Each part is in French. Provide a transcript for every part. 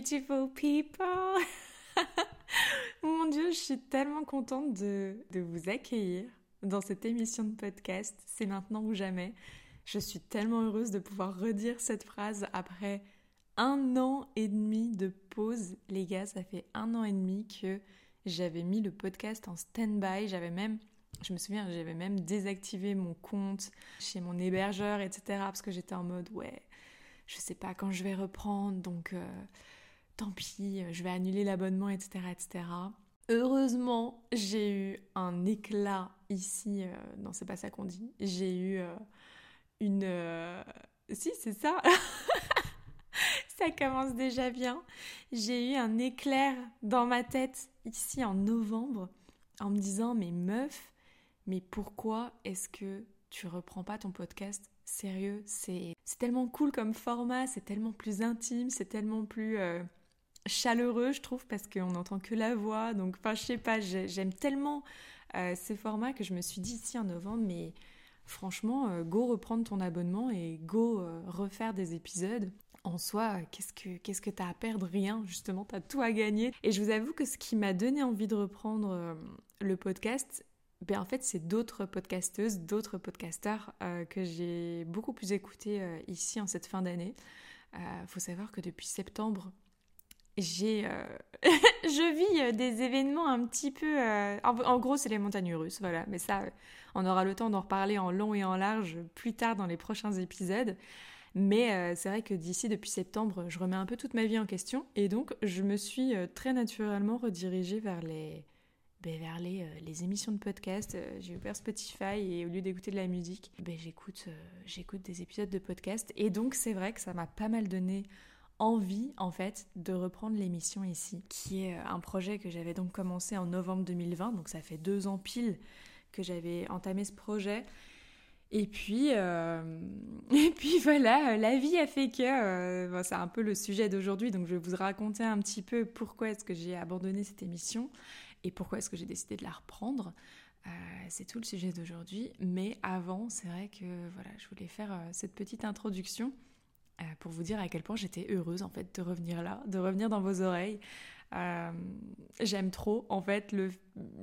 beautiful people. Mon Dieu, je suis tellement contente de, vous accueillir dans cette émission de podcast. C'est maintenant ou jamais. Je suis tellement heureuse de pouvoir redire cette phrase après un an et demi de pause. Les gars, ça fait un an et demi que j'avais mis le podcast en stand-by. J'avais même, je me souviens, j'avais même désactivé mon compte chez mon hébergeur, etc. Parce que j'étais en mode, ouais, je sais pas quand je vais reprendre, donc euh, tant pis, je vais annuler l'abonnement, etc., etc. Heureusement, j'ai eu un éclat ici, euh, non, c'est pas ça qu'on dit. J'ai eu euh, une. Si, c'est ça! ça commence déjà bien. J'ai eu un éclair dans ma tête ici en novembre en me disant mais meuf, mais pourquoi est-ce que tu reprends pas ton podcast? Sérieux C'est tellement cool comme format, c'est tellement plus intime, c'est tellement plus euh, chaleureux, je trouve, parce qu'on n'entend que la voix. Donc, enfin, je sais pas, j'aime tellement euh, ces formats que je me suis dit ici en novembre, mais franchement, euh, go reprendre ton abonnement et go refaire des épisodes en soi, qu'est-ce que qu'est-ce que t'as à perdre? Rien, justement, t'as tout à gagner. Et je vous avoue que ce qui m'a donné envie de reprendre euh, le podcast, ben en fait, c'est d'autres podcasteuses, d'autres podcasteurs euh, que j'ai beaucoup plus écoutés euh, ici en cette fin d'année. faut savoir que depuis septembre, j'ai, je vis des événements un petit peu, en, en, gros, c'est les montagnes russes, voilà. Mais ça, on aura le temps d'en reparler en long et en large plus tard dans les prochains épisodes. Mais euh, c'est vrai que d'ici, depuis septembre, je remets un peu toute ma vie en question. Et donc, je me suis euh, très naturellement redirigée vers les, ben, vers euh, les, émissions de podcast. j'ai ouvert Spotify et au lieu d'écouter de la musique, ben, j'écoute, j'écoute des épisodes de podcast. Et donc, c'est vrai que ça m'a pas mal donné envie en fait de reprendre l'émission ici, qui est un projet que j'avais donc commencé en novembre 2020, donc ça fait deux ans pile que j'avais entamé ce projet. Et puis, euh, et puis voilà, la vie a fait que, euh, c'est un peu le sujet d'aujourd'hui, donc je vais vous raconter un petit peu pourquoi est-ce que j'ai abandonné cette émission et pourquoi est-ce que j'ai décidé de la reprendre. Euh, c'est tout le sujet d'aujourd'hui, mais avant, c'est vrai que voilà, je voulais faire cette petite introduction pour vous dire à quel point j'étais heureuse en fait de revenir là, de revenir dans vos oreilles, euh, j'aime trop en fait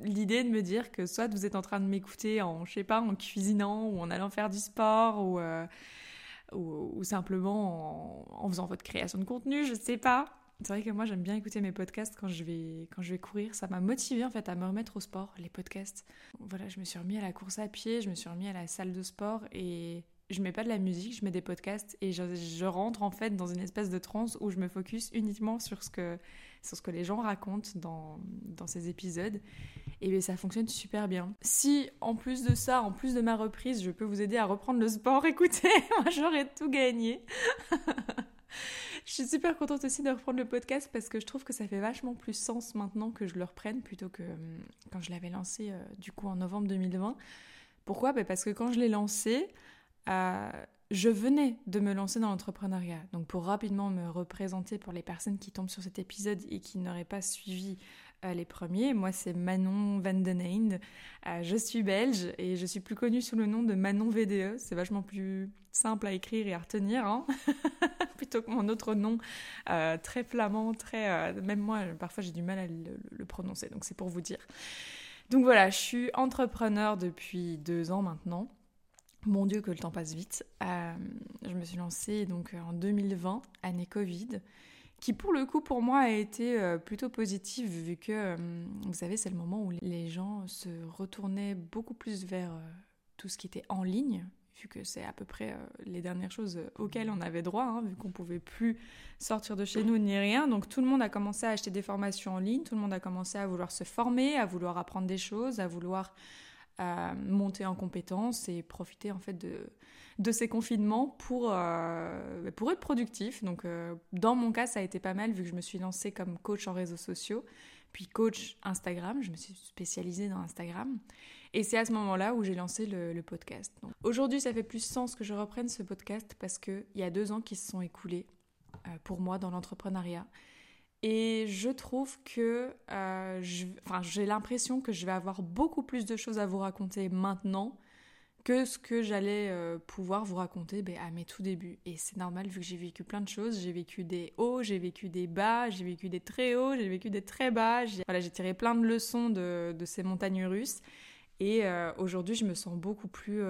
l'idée de me dire que soit vous êtes en train de m'écouter en je sais pas en cuisinant ou en allant faire du sport ou euh, ou, simplement en, faisant votre création de contenu, je sais pas. C'est vrai que moi j'aime bien écouter mes podcasts quand je vais quand je vais courir, ça m'a motivé en fait à me remettre au sport, les podcasts. Voilà, je me suis remis à la course à pied, je me suis remis à la salle de sport et je mets pas de la musique, je mets des podcasts et je, rentre en fait dans une espèce de transe où je me focus uniquement sur ce que, sur ce que les gens racontent dans, dans ces épisodes. Et bien, ça fonctionne super bien. Si en plus de ça, en plus de ma reprise, je peux vous aider à reprendre le sport, écoutez, moi j'aurais tout gagné. je suis super contente aussi de reprendre le podcast parce que je trouve que ça fait vachement plus sens maintenant que je le reprenne plutôt que hum, quand je l'avais lancé euh, du coup en novembre 2020. Pourquoi? Ben Parce que quand je l'ai lancé, euh, je venais de me lancer dans l'entrepreneuriat. Donc pour rapidement me représenter pour les personnes qui tombent sur cet épisode et qui n'auraient pas suivi euh, les premiers, moi c'est Manon Van Den Einde. Euh, je suis belge et je suis plus connue sous le nom de Manon VDE. C'est vachement plus simple à écrire et à retenir, hein plutôt que mon autre nom très flamand, très... même moi parfois j'ai du mal à le prononcer, donc c'est pour vous dire. Donc voilà, je suis entrepreneur depuis deux ans maintenant. Mon Dieu, que le temps passe vite. Euh, je me suis lancée donc en 2020, année Covid, qui pour le coup pour moi a été euh, plutôt positive vu que, euh, vous savez, c'est le moment où les gens se retournaient beaucoup plus vers tout ce qui était en ligne, vu que c'est à peu près les dernières choses auxquelles on avait droit, hein, vu qu'on pouvait plus sortir de chez nous ni rien. Donc tout le monde a commencé à acheter des formations en ligne, tout le monde a commencé à vouloir se former, à vouloir apprendre des choses, à vouloir à monter en compétences et profiter en fait de, de ces confinements pour, euh, pour être productif. Donc euh, dans mon cas, ça a été pas mal vu que je me suis lancée comme coach en réseaux sociaux, puis coach Instagram, je me suis spécialisée dans Instagram. Et c'est à ce moment-là où j'ai lancé le, podcast. Aujourd'hui, ça fait plus sens que je reprenne ce podcast parce qu'il y a deux ans qui se sont écoulés euh, pour moi dans l'entrepreneuriat. Et je trouve que euh, j'ai l'impression que je vais avoir beaucoup plus de choses à vous raconter maintenant que ce que j'allais euh, pouvoir vous raconter ben, à mes tout débuts. Et c'est normal vu que j'ai vécu plein de choses. J'ai vécu des hauts, j'ai vécu des bas, j'ai vécu des très hauts, j'ai vécu des très bas. J'ai tiré plein de leçons de, ces montagnes russes. Et euh, aujourd'hui, je me sens beaucoup plus...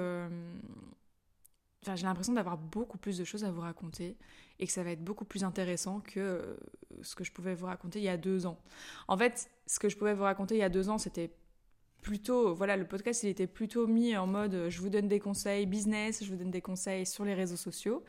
Enfin, j'ai l'impression d'avoir beaucoup plus de choses à vous raconter et que ça va être beaucoup plus intéressant que ce que je pouvais vous raconter il y a deux ans. En fait, ce que je pouvais vous raconter il y a deux ans, c'était plutôt, voilà, le podcast, il était plutôt mis en mode euh, je vous donne des conseils business, je vous donne des conseils sur les réseaux sociaux.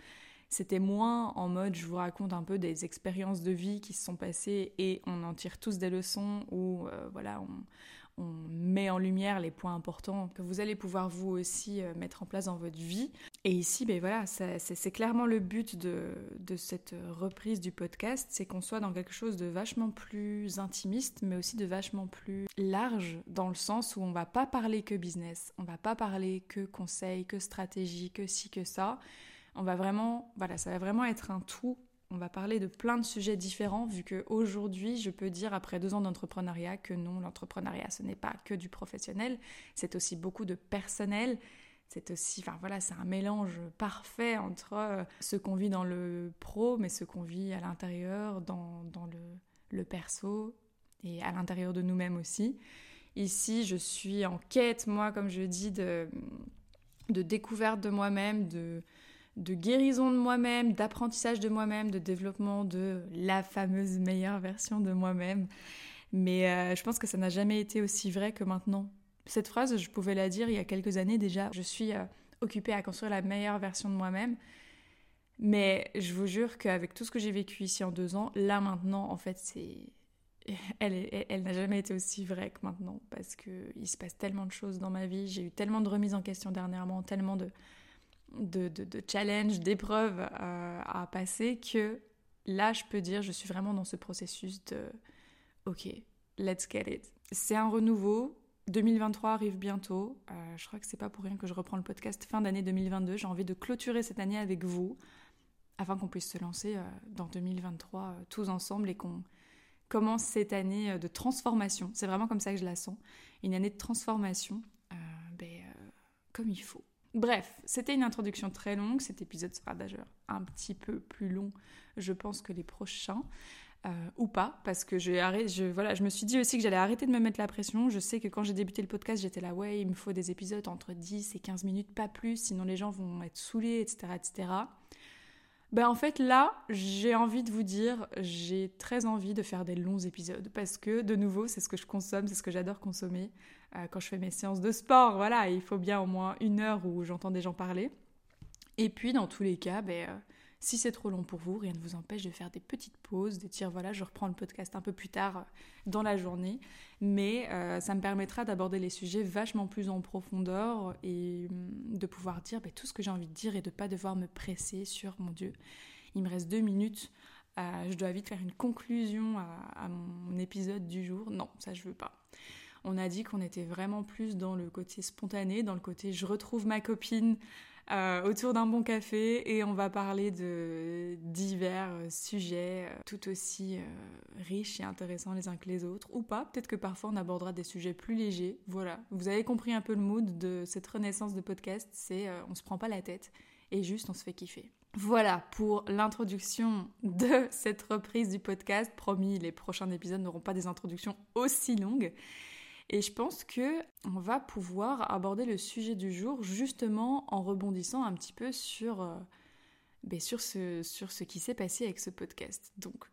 C'était moins en mode je vous raconte un peu des expériences de vie qui se sont passées et on en tire tous des leçons ou euh, voilà, on, met en lumière les points importants que vous allez pouvoir vous aussi euh, mettre en place dans votre vie. Et ici, ben voilà, c'est clairement le but de, cette reprise du podcast, c'est qu'on soit dans quelque chose de vachement plus intimiste, mais aussi de vachement plus large, dans le sens où on va pas parler que business, on va pas parler que conseils, que stratégie, que ci, que ça. On va vraiment, voilà, ça va vraiment être un tout on va parler de plein de sujets différents, vu qu'aujourd'hui, je peux dire, après deux ans d'entrepreneuriat, que non, l'entrepreneuriat, ce n'est pas que du professionnel, c'est aussi beaucoup de personnel. C'est aussi, enfin voilà, c'est un mélange parfait entre euh, ce qu'on vit dans le pro, mais ce qu'on vit à l'intérieur, dans, le, le perso et à l'intérieur de nous-mêmes aussi. Ici, je suis en quête, moi, comme je dis, de, de découverte de moi-même, de, de guérison de moi-même, d'apprentissage de moi-même, de développement de la fameuse meilleure version de moi-même. Mais euh, je pense que ça n'a jamais été aussi vrai que maintenant. Cette phrase, je pouvais la dire il y a quelques années déjà. Je suis euh, occupée à construire la meilleure version de moi-même. Mais je vous jure qu'avec tout ce que j'ai vécu ici en deux ans, là maintenant, en fait, c'est... Elle, elle n'a jamais été aussi vraie que maintenant parce qu'il se passe tellement de choses dans ma vie. J'ai eu tellement de remises en question dernièrement, tellement de, de, de, challenge, d'épreuves euh, à passer que là, je peux dire, je suis vraiment dans ce processus de OK, let's get it. C'est un renouveau. 2023 arrive bientôt. Euh, je crois que c'est pas pour rien que je reprends le podcast fin d'année 2022. J'ai envie de clôturer cette année avec vous afin qu'on puisse se lancer euh, dans 2023 tous ensemble et qu'on commence cette année de transformation. C'est vraiment comme ça que je la sens. Une année de transformation ben, comme il faut. Bref, c'était une introduction très longue. Cet épisode sera d'ailleurs un petit peu plus long, je pense, que les prochains. Euh, ou pas, parce que je, je, voilà, je me suis dit aussi que j'allais arrêter de me mettre la pression. Je sais que quand j'ai débuté le podcast, j'étais là, ouais, il me faut des épisodes entre 10 et 15 minutes, pas plus, sinon les gens vont être saoulés, etc. etc. Ben en fait là, j'ai envie de vous dire, j'ai très envie de faire des longs épisodes parce que de nouveau, c'est ce que je consomme, c'est ce que j'adore consommer. Euh, quand je fais mes séances de sport, voilà, il faut bien au moins une heure où j'entends des gens parler. Et puis dans tous les cas, ben, euh, si c'est trop long pour vous, rien ne vous empêche de faire des petites pauses, de dire voilà, je reprends le podcast un peu plus tard euh, dans la journée, mais ça me permettra d'aborder les sujets vachement plus en profondeur et hum, de pouvoir dire ben, tout ce que j'ai envie de dire et de ne pas devoir me presser sur mon Dieu. Il me reste deux minutes, je dois vite faire une conclusion à, à mon épisode du jour. Non, ça je veux pas on a dit qu'on était vraiment plus dans le côté spontané, dans le côté je retrouve ma copine euh, autour d'un bon café et on va parler de divers euh, sujets euh, tout aussi riches et intéressants les uns que les autres, ou pas. Peut-être que parfois on abordera des sujets plus légers. Voilà, vous avez compris un peu le mood de cette renaissance de podcast, c'est on se prend pas la tête et juste on se fait kiffer. Voilà pour l'introduction de cette reprise du podcast. Promis, les prochains épisodes n'auront pas des introductions aussi longues. Et je pense que on va pouvoir aborder le sujet du jour justement en rebondissant un petit peu sur, euh, ben, sur, ce, qui s'est passé avec ce podcast. Donc,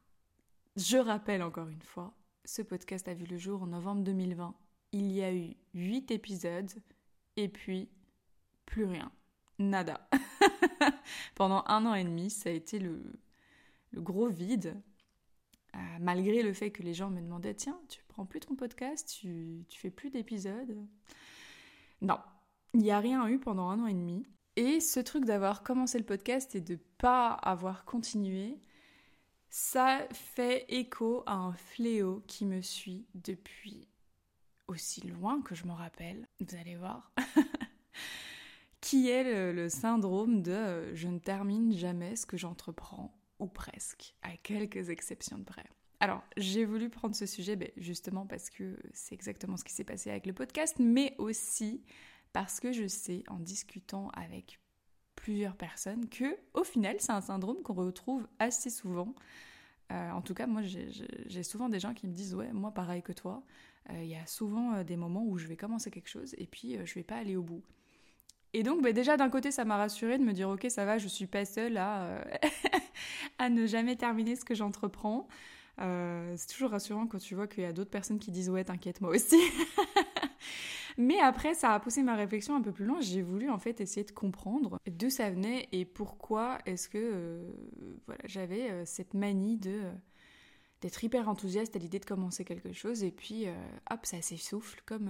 je rappelle encore une fois, ce podcast a vu le jour en novembre 2020. Il y a eu 8 épisodes et puis plus rien. Nada. Pendant un an et demi, ça a été le gros vide. Euh, malgré le fait que les gens me demandaient tiens, tu prends plus ton podcast, tu, tu fais plus d'épisodes. Non, il n'y a rien eu pendant un an et demi. Et ce truc d'avoir commencé le podcast et de pas avoir continué, ça fait écho à un fléau qui me suit depuis aussi loin que je m'en rappelle. Vous allez voir. qui est le, le, syndrome de euh, je ne termine jamais ce que j'entreprends ou presque, à quelques exceptions de près. Alors, j'ai voulu prendre ce sujet ben, justement parce que c'est exactement ce qui s'est passé avec le podcast, mais aussi Parce que je sais, en discutant avec plusieurs personnes, que au final, c'est un syndrome qu'on retrouve assez souvent. Euh, en tout cas, moi, j'ai souvent des gens qui me disent Ouais, moi, pareil que toi, euh, il y a souvent euh, des moments où je vais commencer quelque chose et puis je vais pas aller au bout. Et donc, bah, déjà, d'un côté, ça m'a rassurée de me dire Ok, ça va, je suis pas seule à, à ne jamais terminer ce que j'entreprends. c'est toujours rassurant quand tu vois qu'il y a d'autres personnes qui disent Ouais, t'inquiète, moi aussi. Mais après, ça a poussé ma réflexion un peu plus loin. J'ai voulu en fait essayer de comprendre d'où ça venait et pourquoi est-ce que euh, voilà, j'avais euh, cette manie de euh, d'être hyper enthousiaste à l'idée de commencer quelque chose et puis hop, ça s'essouffle comme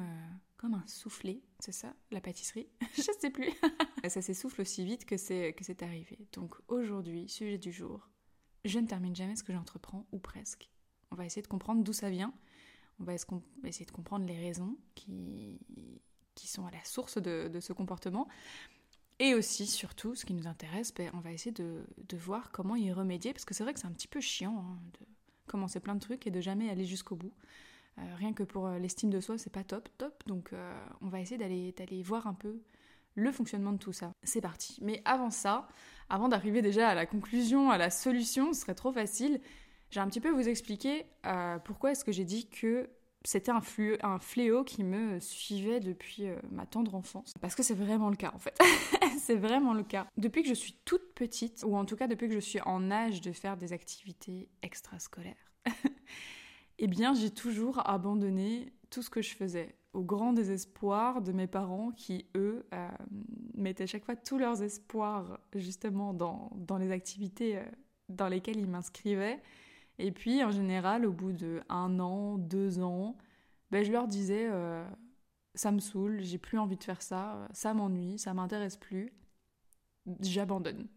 comme un soufflet, c'est ça, la pâtisserie? Je sais plus. ça s'essouffle aussi vite que c'est que c'est arrivé. Donc aujourd'hui, sujet du jour, je ne termine jamais ce que j'entreprends ou presque. On va essayer de comprendre d'où ça vient on va essayer de comprendre les raisons qui, qui sont à la source de, ce comportement. Et aussi, surtout, ce qui nous intéresse, ben, on va essayer de, voir comment y remédier, parce que c'est vrai que c'est un petit peu chiant hein, de commencer plein de trucs et de jamais aller jusqu'au bout. Euh, rien que pour euh, l'estime de soi, c'est pas top, top. Donc, euh, on va essayer d'aller voir un peu le fonctionnement de tout ça. C'est parti. Mais avant ça, avant d'arriver déjà à la conclusion, à la solution, ce serait trop facile j'ai un petit peu vous expliquer pourquoi est-ce que j'ai dit que c'était un, un, fléau qui me suivait depuis ma tendre enfance. Parce que c'est vraiment le cas en fait. c'est vraiment le cas. Depuis que je suis toute petite, ou en tout cas depuis que je suis en âge de faire des activités extrascolaires, eh bien j'ai toujours abandonné tout ce que je faisais. Au grand désespoir de mes parents qui, eux, euh, mettaient chaque fois tous leurs espoirs justement dans, dans les activités dans lesquelles ils m'inscrivaient et puis, en général, au bout de un an, deux ans, ben, je leur disais euh, ça me saoule, j'ai plus envie de faire ça, ça m'ennuie, ça m'intéresse plus, j'abandonne.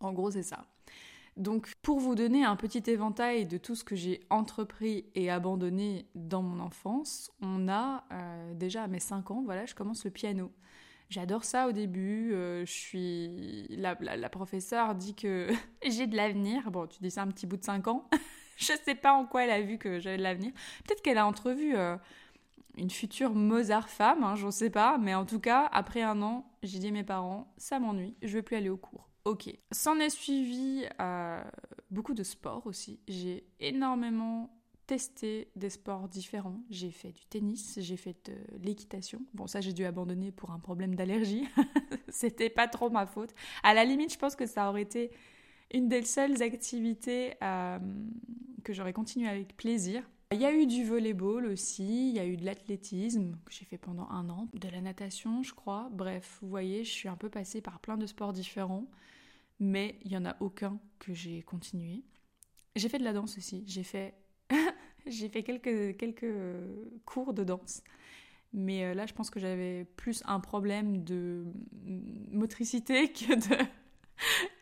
En gros, c'est ça. Donc, pour vous donner un petit éventail de tout ce que j'ai entrepris et abandonné dans mon enfance, on a euh, déjà à mes 5 ans, voilà, je commence le piano. J'adore ça au début. Euh, je suis la, professeure dit que j'ai de l'avenir. Bon, tu dis ça un petit bout de 5 ans. je sais pas en quoi elle a vu que j'avais de l'avenir. Peut-être qu'elle a entrevu euh, une future Mozart femme, hein, j'en sais pas. Mais en tout cas, après un an, j'ai dit à mes parents, ça m'ennuie, je veux plus aller au cours. Ok. S'en est suivi euh, beaucoup de sport aussi. J'ai énormément testé des sports différents. J'ai fait du tennis, j'ai fait de l'équitation. Bon, ça, j'ai dû abandonner pour un problème d'allergie. C'était pas trop ma faute. À la limite, je pense que ça aurait été une des seules activités euh, que j'aurais continué avec plaisir. Il y a eu du volleyball aussi, il y a eu de l'athlétisme que j'ai fait pendant un an, de la natation, je crois. Bref, vous voyez, je suis un peu passée par plein de sports différents, mais il y en a aucun que j'ai continué. J'ai fait de la danse aussi. J'ai fait j'ai fait quelques, quelques cours de danse. Mais euh, là, je pense que j'avais plus un problème de motricité que de,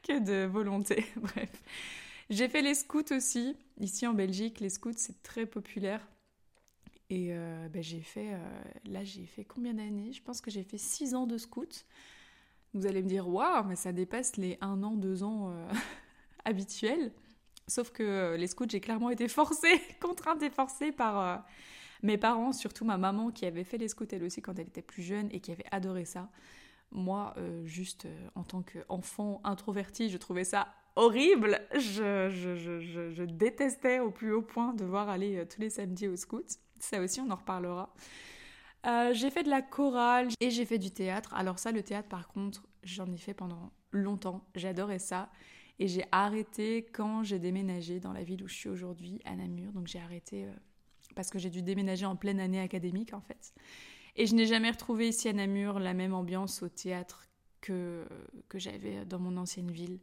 que de volonté. Bref. J'ai fait les scouts aussi. Ici en Belgique, les scouts, c'est très populaire. Et euh, ben, j'ai fait, euh, là, j'ai fait combien d'années? Je pense que j'ai fait 6 ans de scouts. Vous allez me dire, waouh, mais ça dépasse les 1 an, 2 ans habituels. Sauf que euh, les scouts, j'ai clairement été forcée, contrainte et forcée par euh, mes parents, surtout ma maman qui avait fait les scouts elle aussi quand elle était plus jeune et qui avait adoré ça. Moi, euh, juste en tant qu'enfant introverti, je trouvais ça horrible. Je, détestais au plus haut point devoir aller tous les samedis aux scouts. Ça aussi, on en reparlera. J'ai fait de la chorale et j'ai fait du théâtre. Alors ça, le théâtre, par contre, j'en ai fait pendant longtemps. J'adorais ça. Et j'ai arrêté quand j'ai déménagé dans la ville où je suis aujourd'hui, à Namur. Donc j'ai arrêté euh, parce que j'ai dû déménager en pleine année académique en fait. Et je n'ai jamais retrouvé ici à Namur la même ambiance au théâtre que, que j'avais dans mon ancienne ville.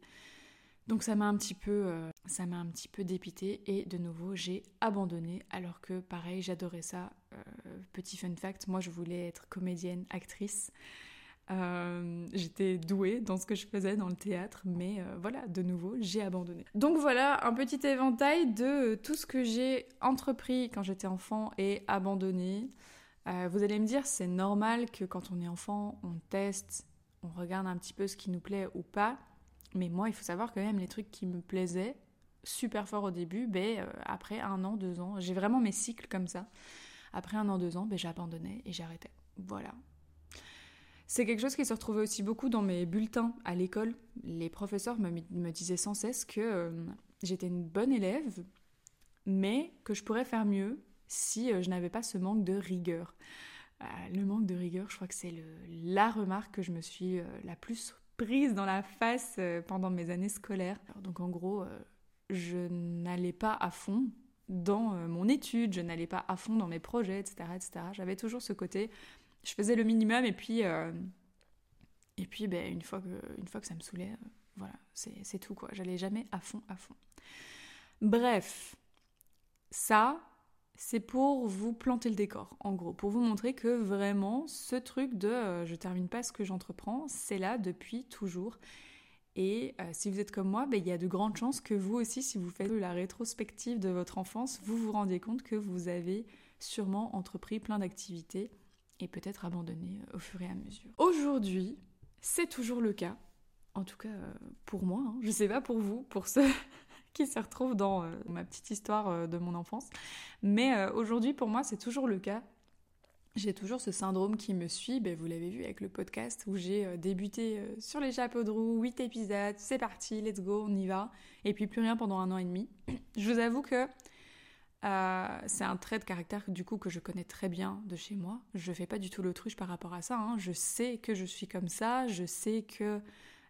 Donc ça m'a un petit peu euh, ça m'a un petit peu dépité et de nouveau j'ai abandonné alors que pareil j'adorais ça. Euh, petit fun fact, moi je voulais être comédienne, actrice. Euh, j'étais douée dans ce que je faisais dans le théâtre, mais euh, voilà, de nouveau, j'ai abandonné. Donc voilà, un petit éventail de tout ce que j'ai entrepris quand j'étais enfant et abandonné. Vous allez me dire, c'est normal que quand on est enfant, on teste, on regarde un petit peu ce qui nous plaît ou pas. Mais moi, il faut savoir quand même les trucs qui me plaisaient super fort au début, ben, après un an, deux ans, j'ai vraiment mes cycles comme ça. Après un an, deux ans, ben, j'abandonnais et j'arrêtais. Voilà, C'est quelque chose qui se retrouvait aussi beaucoup dans mes bulletins à l'école. Les professeurs me, disaient sans cesse que euh, j'étais une bonne élève, mais que je pourrais faire mieux si euh, je n'avais pas ce manque de rigueur. Euh, le manque de rigueur, je crois que c'est la remarque que je me suis la plus prise dans la face pendant mes années scolaires. donc en gros, je n'allais pas à fond dans mon étude, je n'allais pas à fond dans mes projets, etc. etc. J'avais toujours ce côté, je faisais le minimum et puis, euh, et puis ben, une, fois que, une fois que ça me saoulait, euh, voilà, c'est tout quoi. J'allais jamais à fond, à fond. Bref, ça, c'est pour vous planter le décor, en gros, pour vous montrer que vraiment, ce truc de euh, je termine pas ce que j'entreprends, c'est là depuis toujours. Et si vous êtes comme moi, ben, il y a de grandes chances que vous aussi, si vous faites la rétrospective de votre enfance, vous vous rendiez compte que vous avez sûrement entrepris plein d'activités et peut-être abandonner euh, au fur et à mesure. Aujourd'hui, c'est toujours le cas, en tout cas euh, pour moi, hein. je sais pas pour vous, pour ceux qui se retrouvent dans euh, ma petite histoire de mon enfance, mais aujourd'hui pour moi c'est toujours le cas. J'ai toujours ce syndrome qui me suit, ben, vous l'avez vu avec le podcast où j'ai débuté sur les chapeaux de roue, 8 épisodes, c'est parti, let's go, on y va, et puis plus rien pendant un an et demi. Je vous avoue que euh, c'est un trait de caractère du coup que je connais très bien de chez moi. Je fais pas du tout l'autruche par rapport à ça. Hein. Je sais que je suis comme ça. Je sais que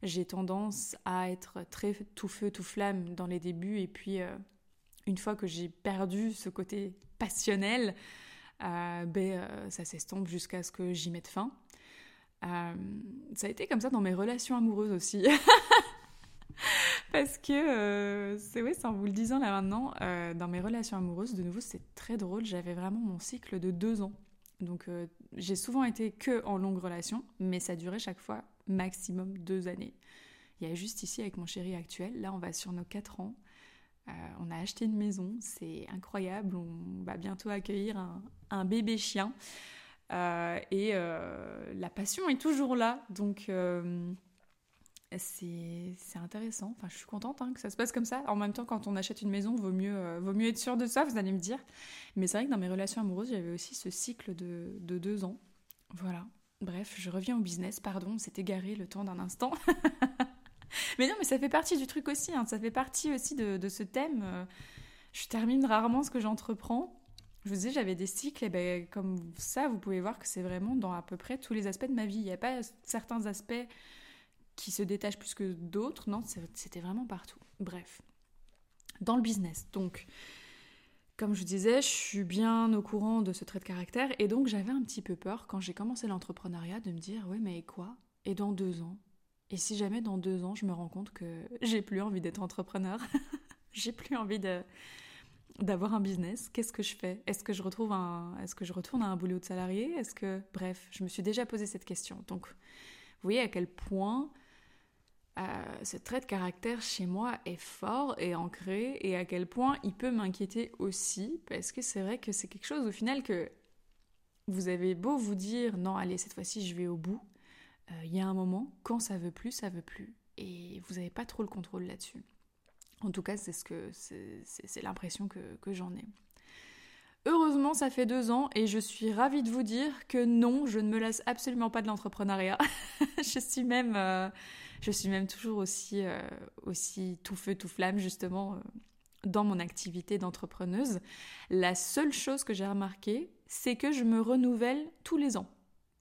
j'ai tendance à être très tout feu tout flamme dans les débuts et puis euh, une fois que j'ai perdu ce côté passionnel, euh, ben, ça s'estompe jusqu'à ce que j'y mette fin. ça a été comme ça dans mes relations amoureuses aussi. Parce que euh, c'est oui, en vous le disant là maintenant, euh, dans mes relations amoureuses, de nouveau, c'est très drôle. J'avais vraiment mon cycle de deux ans. Donc euh, j'ai souvent été que en longue relation, mais ça durait chaque fois maximum deux années. Il y a juste ici avec mon chéri actuel, là on va sur nos quatre ans. On a acheté une maison, c'est incroyable. On va bientôt accueillir un, bébé chien. et la passion est toujours là. Donc c'est intéressant. Enfin, je suis contente hein, que ça se passe comme ça. En même temps, quand on achète une maison, vaut mieux, euh, vaut mieux être sûr de ça, vous allez me dire. Mais c'est vrai que dans mes relations amoureuses, j'avais aussi ce cycle de, de, deux ans. Voilà. Bref, je reviens au business. Pardon, on s'est égaré le temps d'un instant. mais non, mais ça fait partie du truc aussi. Hein. Ça fait partie aussi de, de ce thème. Euh, je termine rarement ce que j'entreprends. Je vous disais, j'avais des cycles, et ben, comme ça, vous pouvez voir que c'est vraiment dans à peu près tous les aspects de ma vie. Il n'y a pas certains aspects qui se détachent plus que d'autres. Non, c'était vraiment partout. Bref. Dans le business. Donc, comme je disais, je suis bien au courant de ce trait de caractère et donc j'avais un petit peu peur quand j'ai commencé l'entrepreneuriat de me dire ouais mais quoi? Et dans deux ans Et si jamais dans deux ans je me rends compte que j'ai plus envie d'être entrepreneur, j'ai plus envie d'avoir un business, qu'est-ce que je fais? Est-ce que je retrouve un est-ce que je retourne à un boulot de salarié? Est-ce que bref, je me suis déjà posé cette question. Donc vous voyez à quel point euh, ce trait de caractère chez moi est fort et ancré et à quel point il peut m'inquiéter aussi parce que c'est vrai que c'est quelque chose au final que vous avez beau vous dire non allez cette fois-ci je vais au bout, il y a un moment quand ça veut plus ça veut plus et vous n'avez pas trop le contrôle là-dessus. En tout cas c'est ce que c'est l'impression que, j'en ai. Heureusement, ça fait deux ans et je suis ravie de vous dire que non, je ne me lasse absolument pas de l'entrepreneuriat. je suis même, euh, je suis même toujours aussi, euh, aussi tout feu, tout flamme, justement, euh, dans mon activité d'entrepreneuse. La seule chose que j'ai remarqué, c'est que je me renouvelle tous les ans.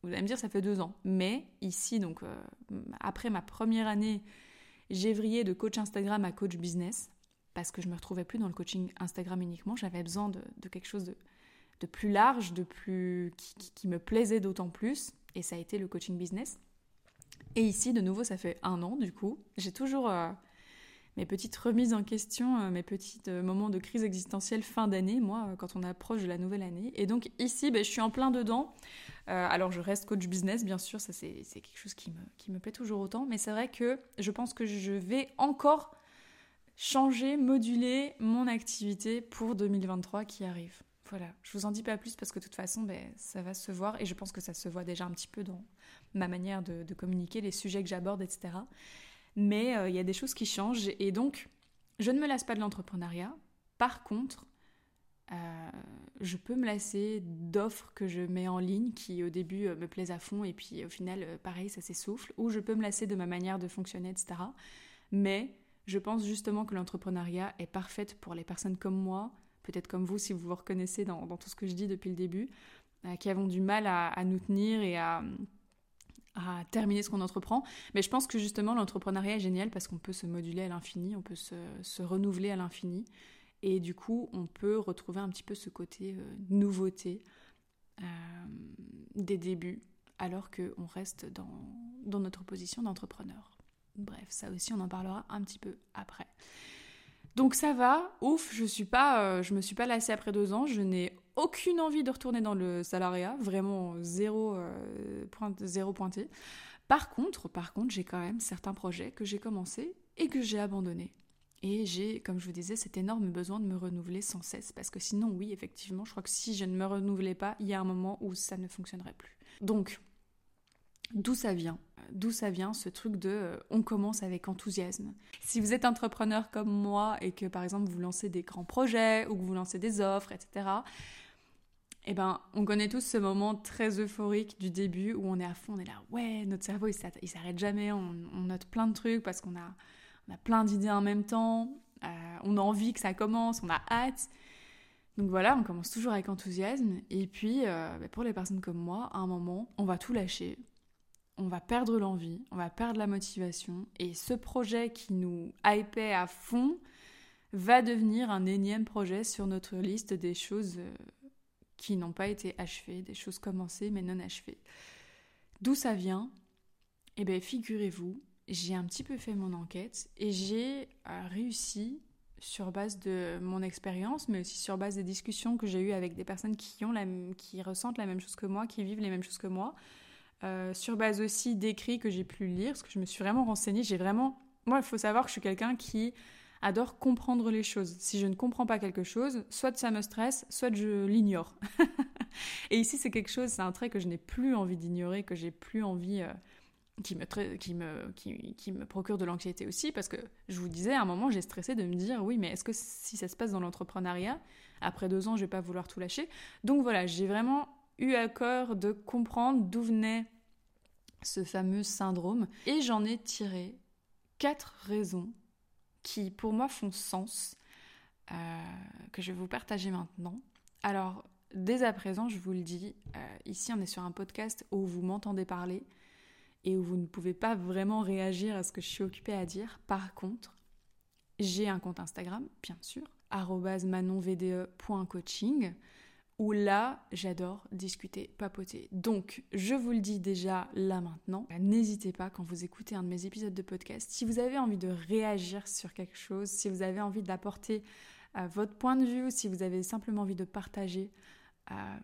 Vous allez me dire, ça fait deux ans. Mais ici, donc, euh, après ma première année, j'ai de coach Instagram à coach business parce que je me retrouvais plus dans le coaching Instagram uniquement. J'avais besoin de, quelque chose de, plus large, de plus qui, qui me plaisait d'autant plus. Et ça a été le coaching business. Et ici, de nouveau, ça fait un an du coup. J'ai toujours euh, mes petites remises en question, euh, mes petits euh, moments de crise existentielle fin d'année, moi, quand on approche de la nouvelle année. Et donc ici, ben, je suis en plein dedans. alors je reste coach business, bien sûr, ça c'est quelque chose qui me, plaît toujours autant. Mais c'est vrai que je pense que je vais encore changer, moduler mon activité pour 2023 qui arrive. Voilà, je vous en dis pas plus parce que de toute façon, ben, ça va se voir et je pense que ça se voit déjà un petit peu dans ma manière de, communiquer, les sujets que j'aborde, etc. Mais euh, il y a des choses qui changent et donc je ne me lasse pas de l'entrepreneuriat. Par contre, je peux me lasser d'offres que je mets en ligne qui au début me plaisent à fond et puis au final, pareil, ça s'essouffle, ou je peux me lasser de ma manière de fonctionner, etc. Mais je pense justement que l'entrepreneuriat est parfaite pour les personnes comme moi, peut-être comme vous si vous vous reconnaissez dans, tout ce que je dis depuis le début, euh, qui avons du mal à, nous tenir et à, terminer ce qu'on entreprend. Mais je pense que justement l'entrepreneuriat est génial parce qu'on peut se moduler à l'infini, on peut se, renouveler à l'infini. Et du coup, on peut retrouver un petit peu ce côté euh, nouveauté euh, des débuts, alors qu'on reste dans notre position d'entrepreneur. Bref, ça aussi, on en parlera un petit peu après. Donc ça va, ouf, je suis pas, euh, je me suis pas lassée après deux ans, je n'ai aucune envie de retourner dans le salariat, vraiment zéro, euh, zéro pointé. Par contre, par contre, j'ai quand même certains projets que j'ai commencé et que j'ai abandonnés. Et j'ai, comme je vous disais, cet énorme besoin de me renouveler sans cesse. Parce que sinon, oui, effectivement, je crois que si je ne me renouvelais pas, il y a un moment où ça ne fonctionnerait plus. Donc, d'où ça vient? D'où ça vient ce truc de euh, on commence avec enthousiasme. Si vous êtes entrepreneur comme moi et que par exemple vous lancez des grands projets ou que vous lancez des offres, etc., eh ben, on connaît tous ce moment très euphorique du début où on est à fond, on est là, ouais, notre cerveau il s'arrête jamais, on, note plein de trucs parce qu'on a, plein d'idées en même temps, euh, on a envie que ça commence, on a hâte. Donc voilà, on commence toujours avec enthousiasme. Et puis, euh, bah, pour les personnes comme moi, à un moment, on va tout lâcher on va perdre l'envie, on va perdre la motivation, et ce projet qui nous hypait à fond va devenir un énième projet sur notre liste des choses euh, qui n'ont pas été achevées, des choses commencées mais non achevées. D'où ça vient? Eh bien, figurez-vous, j'ai un petit peu fait mon enquête et j'ai euh, réussi sur base de mon expérience, mais aussi sur base des discussions que j'ai eues avec des personnes qui, ont qui ressentent la même chose que moi, qui vivent les mêmes choses que moi, euh, sur base aussi d'écrits que j'ai pu lire, parce que je me suis vraiment renseignée. J'ai vraiment. Moi, il faut savoir que je suis quelqu'un qui adore comprendre les choses. Si je ne comprends pas quelque chose, soit ça me stresse, soit je l'ignore. et ici, c'est quelque chose, c'est un trait que je n'ai plus envie d'ignorer, que j'ai plus envie. Euh, qui me, qui, me, qui, me procure de l'anxiété aussi, parce que je vous disais, à un moment, j'ai stressé de me dire, oui, mais est-ce que si ça se passe dans l'entrepreneuriat, après deux ans, je vais pas vouloir tout lâcher? Donc voilà, j'ai vraiment eu à cœur de comprendre d'où venait ce fameux syndrome et j'en ai tiré quatre raisons qui pour moi font sens, euh, que je vais vous partager maintenant. Alors, dès à présent, je vous le dis, euh, ici on est sur un podcast où vous m'entendez parler et où vous ne pouvez pas vraiment réagir à ce que je suis occupée à dire. Par contre, j'ai un compte Instagram, bien sûr, manonvde.coaching où là, j'adore discuter, papoter. Donc, je vous le dis déjà là maintenant, n'hésitez pas quand vous écoutez un de mes épisodes de podcast, si vous avez envie de réagir sur quelque chose, si vous avez envie d'apporter euh, votre point de vue, si vous avez simplement envie de partager euh,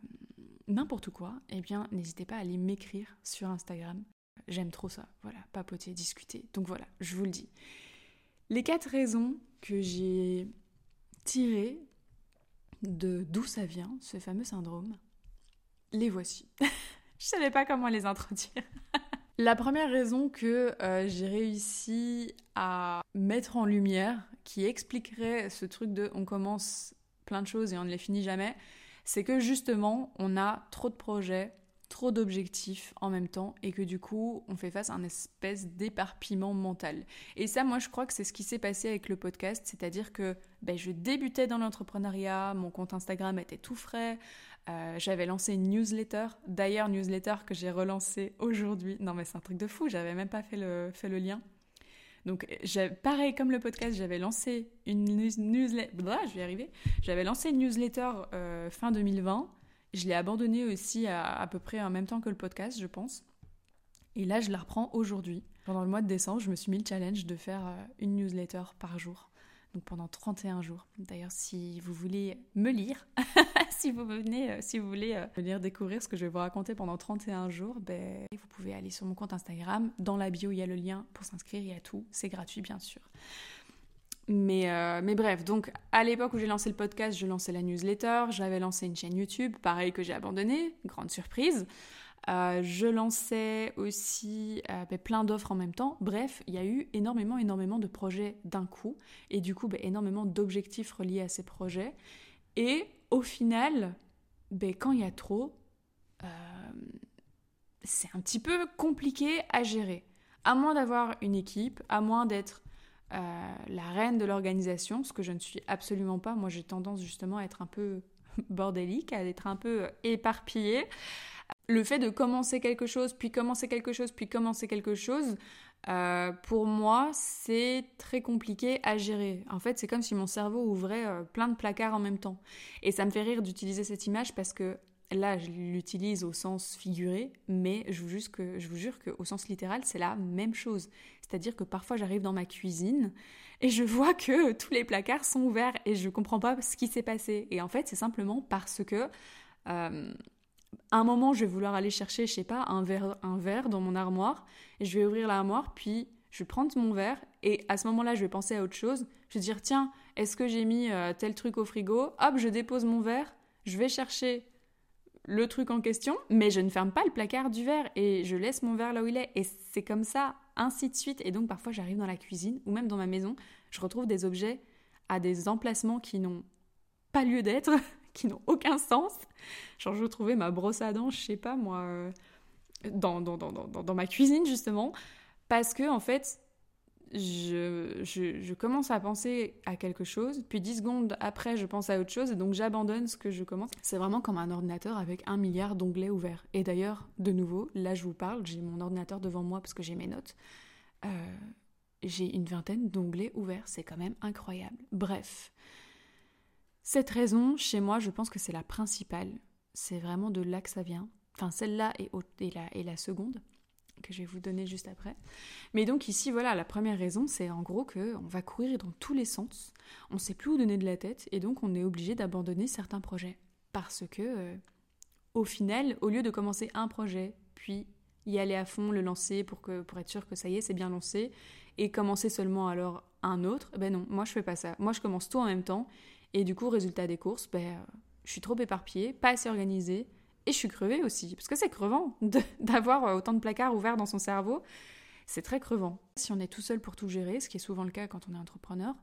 n'importe quoi, eh bien, n'hésitez pas à aller m'écrire sur Instagram. J'aime trop ça, voilà, papoter, discuter. Donc voilà, je vous le dis. Les quatre raisons que j'ai tirées de d'où ça vient, ce fameux syndrome, les voici. Je savais pas comment les introduire. La première raison que euh, j'ai réussi à mettre en lumière, qui expliquerait ce truc de on commence plein de choses et on ne les finit jamais, c'est que justement on a trop de projets, trop d'objectifs en même temps et que du coup on fait face à un espèce d'éparpillement mental. Et ça moi je crois que c'est ce qui s'est passé avec le podcast, c'est-à-dire que ben, je débutais dans l'entrepreneuriat, mon compte Instagram était tout frais, euh, j'avais lancé une newsletter, d'ailleurs newsletter que j'ai relancée aujourd'hui. Non mais c'est un truc de fou, j'avais même pas fait le, fait le lien. Donc, pareil comme le podcast, j'avais lancé une newsletter. je vais y arriver. J'avais lancé une newsletter euh, fin 2020. Je l'ai abandonné aussi à, peu près en même temps que le podcast, je pense. Et là, je la reprends aujourd'hui. Pendant le mois de décembre, je me suis mis le challenge de faire euh, une newsletter par jour. Donc pendant 31 jours. D'ailleurs, si vous voulez me lire, si vous venez, euh, si vous voulez euh, venir découvrir ce que je vais vous raconter pendant 31 jours, ben, vous pouvez aller sur mon compte Instagram. Dans la bio, il y a le lien pour s'inscrire, il y a tout. C'est gratuit, bien sûr. Mais, euh, mais bref, donc à l'époque où j'ai lancé le podcast, je lançais la newsletter, j'avais lancé une chaîne YouTube, pareil que j'ai abandonné, grande surprise. Euh, je lançais aussi euh, ben, plein d'offres en même temps. Bref, il y a eu énormément, énormément de projets d'un coup et du coup, ben, énormément d'objectifs reliés à ces projets. Et au final, ben, quand il y a trop, c'est un petit peu compliqué à gérer. À moins d'avoir une équipe, à moins d'être la reine de l'organisation, ce que je ne suis absolument pas. Moi, j'ai tendance justement à être un peu bordélique, à être un peu éparpillée. Le fait de commencer quelque chose, puis commencer quelque chose, puis commencer quelque chose, euh, pour moi, c'est très compliqué à gérer. En fait, c'est comme si mon cerveau ouvrait euh, plein de placards en même temps. Et ça me fait rire d'utiliser cette image parce que là, je l'utilise au sens figuré, mais je vous, jure que, je qu'au sens littéral, c'est la même chose. C'est-à-dire que parfois, j'arrive dans ma cuisine et je vois que tous les placards sont ouverts et je comprends pas ce qui s'est passé. Et en fait, c'est simplement parce que euh, un moment, je vais vouloir aller chercher, je sais pas, un verre, un verre dans mon armoire, et je vais ouvrir l'armoire, puis je vais prendre mon verre, et à ce moment-là, je vais penser à autre chose. Je vais dire, tiens, est-ce que j'ai mis euh, tel truc au frigo? Hop, je dépose mon verre, je vais chercher le truc en question, mais je ne ferme pas le placard du verre, et je laisse mon verre là où il est. Et c'est comme ça, ainsi de suite. Et donc, parfois, j'arrive dans la cuisine, ou même dans ma maison, je retrouve des objets à des emplacements qui n'ont pas lieu d'être, qui n'ont aucun sens. Genre, je trouvais ma brosse à dents, je sais pas moi, euh, dans, dans, dans, dans, ma cuisine justement, parce que en fait, je, commence à penser à quelque chose, puis 10 secondes après, je pense à autre chose, et donc j'abandonne ce que je commence. C'est vraiment comme un ordinateur avec un milliard d'onglets ouverts. Et d'ailleurs, de nouveau, là je vous parle, j'ai mon ordinateur devant moi parce que j'ai mes notes. Euh, j'ai une vingtaine d'onglets ouverts, c'est quand même incroyable. Bref, cette raison, chez moi, je pense que c'est la principale. C'est vraiment de là que ça vient. Enfin, celle-là la, et la seconde que je vais vous donner juste après. Mais donc ici, voilà, la première raison, c'est en gros que on va courir dans tous les sens, on ne sait plus où donner de la tête, et donc on est obligé d'abandonner certains projets. Parce que, euh, au final, au lieu de commencer un projet, puis y aller à fond, le lancer pour, que, pour être sûr que ça y est, c'est bien lancé, et commencer seulement alors un autre, ben non, moi je fais pas ça. Moi je commence tout en même temps, et du coup, résultat des courses, ben, je suis trop éparpillée, pas assez organisée, et je suis crevée aussi, parce que c'est crevant d'avoir euh, autant de placards ouverts dans son cerveau. C'est très crevant. Si on est tout seul pour tout gérer, ce qui est souvent le cas quand on est entrepreneur,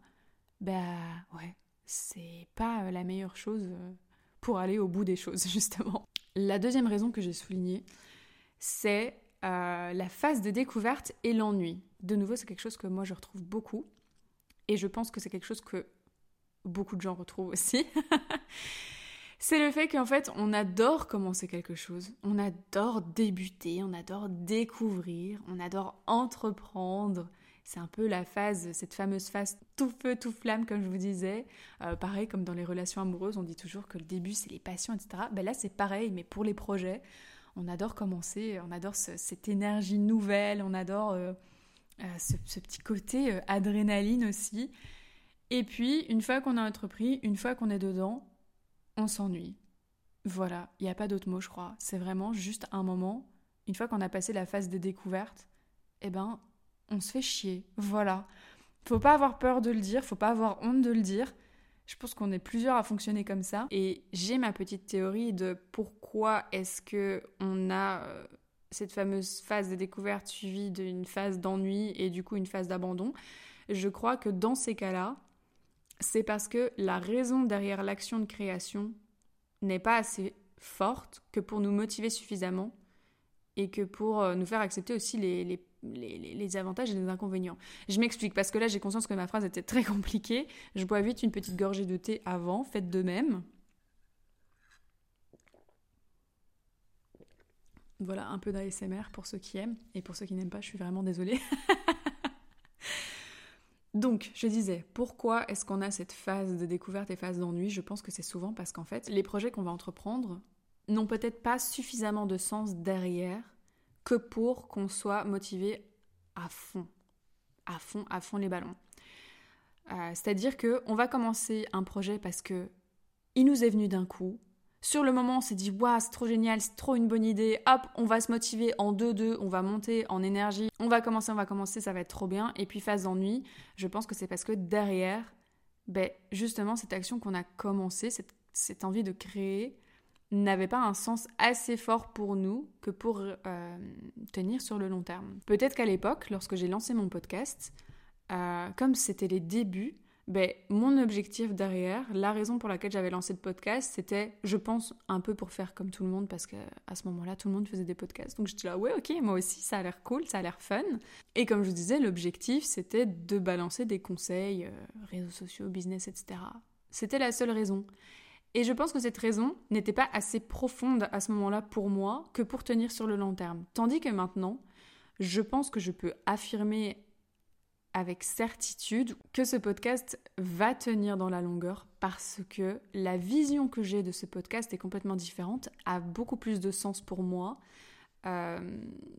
ben ouais, c'est pas euh, la meilleure chose euh, pour aller au bout des choses, justement. La deuxième raison que j'ai soulignée, c'est la phase de découverte et l'ennui. De nouveau, c'est quelque chose que moi je retrouve beaucoup. Et je pense que c'est quelque chose que beaucoup de gens retrouvent aussi. c'est le fait qu'en fait, on adore commencer quelque chose, on adore débuter, on adore découvrir, on adore entreprendre. C'est un peu la phase, cette fameuse phase tout feu, tout flamme, comme je vous disais. Euh, pareil, comme dans les relations amoureuses, on dit toujours que le début, c'est les passions, etc. Ben là, c'est pareil, mais pour les projets, on adore commencer, on adore cette énergie nouvelle, on adore euh, euh, ce, ce, petit côté adrénaline aussi. Et puis, une fois qu'on a entrepris, une fois qu'on est dedans, on s'ennuie. Voilà, il n'y a pas d'autre mot, je crois. C'est vraiment juste un moment, une fois qu'on a passé la phase de découverte, eh ben, on se fait chier. Voilà. Faut pas avoir peur de le dire, faut pas avoir honte de le dire. Je pense qu'on est plusieurs à fonctionner comme ça. Et j'ai ma petite théorie de pourquoi est-ce que on a euh, cette fameuse phase de découverte suivie d'une phase d'ennui et du coup une phase d'abandon. Je crois que dans ces cas-là, c'est parce que la raison derrière l'action de création n'est pas assez forte que pour nous motiver suffisamment et que pour euh, nous faire accepter aussi les, les, avantages et les inconvénients. Je m'explique parce que là j'ai conscience que ma phrase était très compliquée. Je bois vite une petite gorgée de thé avant, faites de même. Voilà, un peu d'ASMR pour ceux qui aiment et pour ceux qui n'aiment pas, je suis vraiment désolée. Donc, je disais, pourquoi est-ce qu'on a cette phase de découverte et phase d'ennui? Je pense que c'est souvent parce qu'en fait, les projets qu'on va entreprendre n'ont peut-être pas suffisamment de sens derrière que pour qu'on soit motivé à fond, à fond, à fond les ballons. Euh, c'est-à-dire que on va commencer un projet parce que il nous est venu d'un coup, sur le moment, on s'est dit, waouh, c'est trop génial, c'est trop une bonne idée. Hop, on va se motiver en 2-2, on va monter en énergie. On va commencer, on va commencer, ça va être trop bien. Et puis, phase d'ennui, je pense que c'est parce que derrière, ben, justement, cette action qu'on a commencée, cette, envie de créer, n'avait pas un sens assez fort pour nous que pour euh, tenir sur le long terme. Peut-être qu'à l'époque, lorsque j'ai lancé mon podcast, euh, comme c'était les débuts, ben, mon objectif derrière, la raison pour laquelle j'avais lancé le podcast, c'était, je pense, un peu pour faire comme tout le monde, parce qu'à ce moment-là, tout le monde faisait des podcasts. Donc j'étais là, ouais, ok, moi aussi, ça a l'air cool, ça a l'air fun. Et comme je vous disais, l'objectif, c'était de balancer des conseils, euh, réseaux sociaux, business, etc. C'était la seule raison. Et je pense que cette raison n'était pas assez profonde à ce moment-là pour moi que pour tenir sur le long terme. Tandis que maintenant, je pense que je peux affirmer avec certitude que ce podcast va tenir dans la longueur parce que la vision que j'ai de ce podcast est complètement différente, a beaucoup plus de sens pour moi. Euh,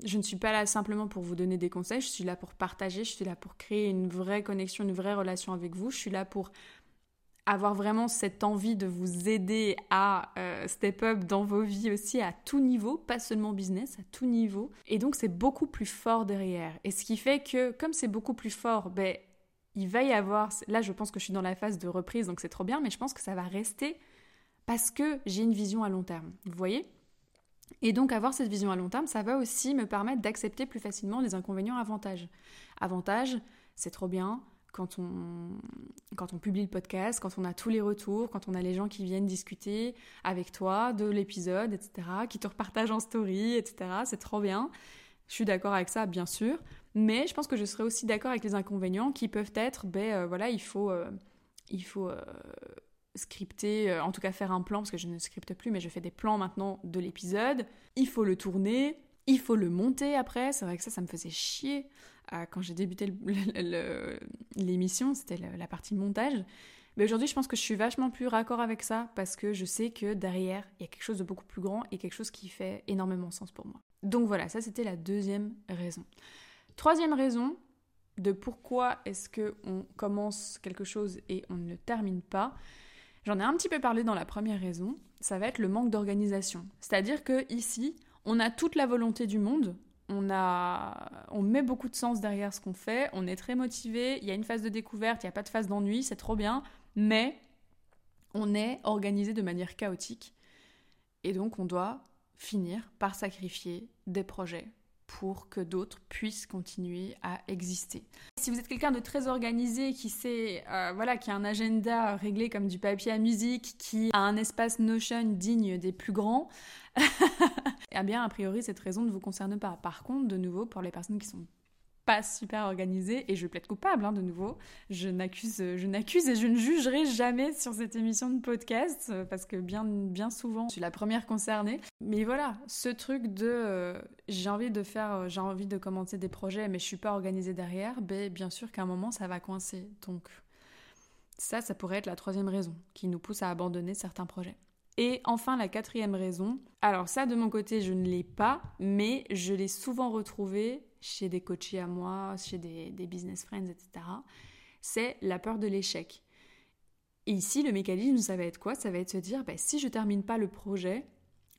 je ne suis pas là simplement pour vous donner des conseils, je suis là pour partager, je suis là pour créer une vraie connexion, une vraie relation avec vous, je suis là pour avoir vraiment cette envie de vous aider à euh, step up dans vos vies aussi à tout niveau, pas seulement business, à tout niveau. Et donc c'est beaucoup plus fort derrière. Et ce qui fait que comme c'est beaucoup plus fort, ben il va y avoir, là je pense que je suis dans la phase de reprise, donc c'est trop bien, mais je pense que ça va rester parce que j'ai une vision à long terme. Vous voyez? Et donc avoir cette vision à long terme, ça va aussi me permettre d'accepter plus facilement les inconvénients avantages. Avantages, c'est trop bien, quand on, quand on publie le podcast, quand on a tous les retours, quand on a les gens qui viennent discuter avec toi de l'épisode, etc., qui te repartagent en story, etc. C'est trop bien. Je suis d'accord avec ça, bien sûr. Mais je pense que je serais aussi d'accord avec les inconvénients qui peuvent être, ben euh, voilà, il faut, euh, il faut euh, scripter, en tout cas faire un plan, parce que je ne scripte plus, mais je fais des plans maintenant de l'épisode. Il faut le tourner, il faut le monter après. C'est vrai que ça, ça me faisait chier quand j'ai débuté l'émission, c'était la partie montage. Mais aujourd'hui, je pense que je suis vachement plus raccord avec ça parce que je sais que derrière, il y a quelque chose de beaucoup plus grand et quelque chose qui fait énormément sens pour moi. Donc voilà, ça c'était la deuxième raison. Troisième raison de pourquoi est-ce que on commence quelque chose et on ne le termine pas. J'en ai un petit peu parlé dans la première raison, ça va être le manque d'organisation. C'est-à-dire que ici, on a toute la volonté du monde, on, a, on met beaucoup de sens derrière ce qu'on fait, on est très motivé, il y a une phase de découverte, il n'y a pas de phase d'ennui, c'est trop bien, mais on est organisé de manière chaotique. Et donc on doit finir par sacrifier des projets pour que d'autres puissent continuer à exister. Si vous êtes quelqu'un de très organisé, qui sait, euh, voilà, qui a un agenda réglé comme du papier à musique, qui a un espace Notion digne des plus grands, eh bien, a priori, cette raison ne vous concerne pas. Par contre, de nouveau, pour les personnes qui sont super organisées, et je plaide coupable, hein, de nouveau, je n'accuse, je n'accuse et je ne jugerai jamais sur cette émission de podcast, euh, parce que bien, bien souvent, je suis la première concernée. Mais voilà, ce truc de euh, j'ai envie de faire, euh, j'ai envie de commencer des projets, mais je suis pas organisée derrière, ben, bien sûr qu'à un moment, ça va coincer. Donc, ça, ça pourrait être la troisième raison qui nous pousse à abandonner certains projets. Et enfin, la quatrième raison, alors ça de mon côté, je ne l'ai pas, mais je l'ai souvent retrouvé chez des coachés à moi, chez des, business friends, etc. C'est la peur de l'échec. Et ici, le mécanisme, ça va être quoi? Ça va être se dire, bah, si je termine pas le projet,